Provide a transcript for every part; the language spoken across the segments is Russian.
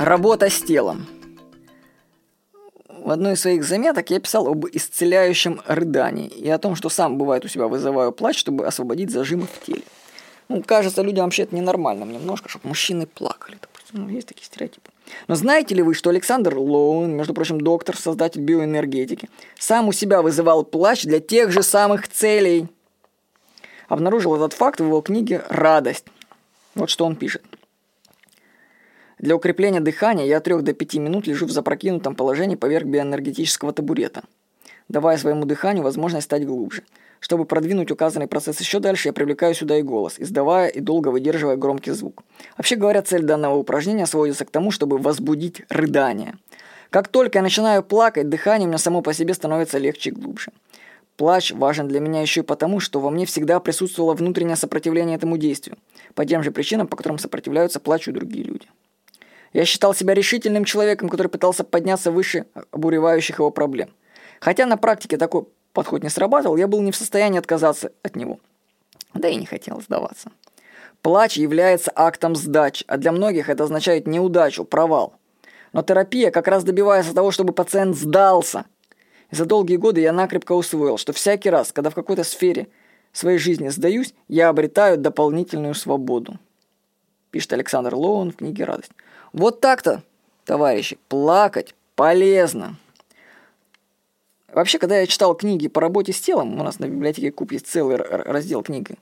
Работа с телом. В одной из своих заметок я писал об исцеляющем рыдании и о том, что сам бывает у себя вызываю плач, чтобы освободить зажимы в теле. Ну, кажется, людям вообще это ненормальным немножко, чтобы мужчины плакали, допустим. Ну, есть такие стереотипы. Но знаете ли вы, что Александр Лоун, между прочим, доктор, создатель биоэнергетики, сам у себя вызывал плач для тех же самых целей? Обнаружил этот факт в его книге «Радость». Вот что он пишет. Для укрепления дыхания я от 3 до 5 минут лежу в запрокинутом положении поверх биоэнергетического табурета, давая своему дыханию возможность стать глубже. Чтобы продвинуть указанный процесс еще дальше, я привлекаю сюда и голос, издавая и долго выдерживая громкий звук. Вообще говоря, цель данного упражнения сводится к тому, чтобы возбудить рыдание. Как только я начинаю плакать, дыхание у меня само по себе становится легче и глубже. Плач важен для меня еще и потому, что во мне всегда присутствовало внутреннее сопротивление этому действию, по тем же причинам, по которым сопротивляются плачу другие люди. Я считал себя решительным человеком, который пытался подняться выше обуревающих его проблем. Хотя на практике такой подход не срабатывал, я был не в состоянии отказаться от него. Да и не хотел сдаваться. Плач является актом сдачи, а для многих это означает неудачу, провал. Но терапия как раз добивается того, чтобы пациент сдался. И за долгие годы я накрепко усвоил, что всякий раз, когда в какой-то сфере своей жизни сдаюсь, я обретаю дополнительную свободу. Пишет Александр Лоун в книге «Радость». Вот так-то, товарищи, плакать полезно. Вообще, когда я читал книги по работе с телом, у нас на библиотеке Куб есть целый раздел книги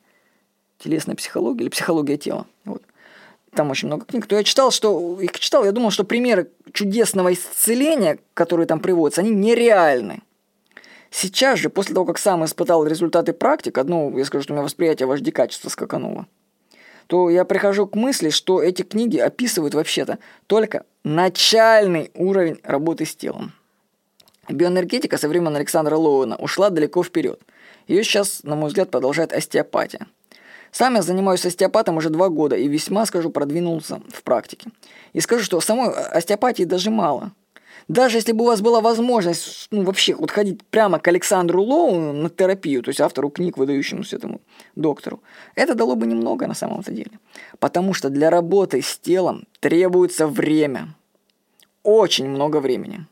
«Телесная психология» или «Психология тела». Вот. Там очень много книг. То я читал, что их читал, я думал, что примеры чудесного исцеления, которые там приводятся, они нереальны. Сейчас же, после того, как сам испытал результаты практик, одно, я скажу, что у меня восприятие вожди качества скакануло – то я прихожу к мысли, что эти книги описывают вообще-то только начальный уровень работы с телом. Биоэнергетика со времен Александра Лоуэна ушла далеко вперед. Ее сейчас, на мой взгляд, продолжает остеопатия. Сам я занимаюсь остеопатом уже два года и весьма, скажу, продвинулся в практике. И скажу, что самой остеопатии даже мало. Даже если бы у вас была возможность, ну, вообще, вот ходить прямо к Александру Лоу на терапию, то есть автору книг, выдающемуся этому доктору, это дало бы немного на самом-то деле. Потому что для работы с телом требуется время. Очень много времени.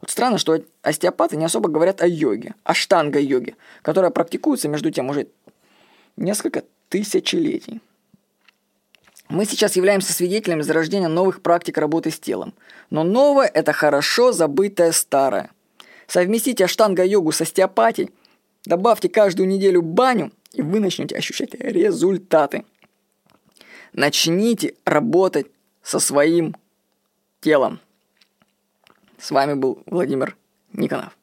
Вот странно, что остеопаты не особо говорят о йоге, о штанго-йоге, которая практикуется, между тем, уже несколько тысячелетий. Мы сейчас являемся свидетелями зарождения новых практик работы с телом. Но новое – это хорошо забытое старое. Совместите аштанга-йогу с остеопатией, добавьте каждую неделю баню, и вы начнете ощущать результаты. Начните работать со своим телом. С вами был Владимир Никонов.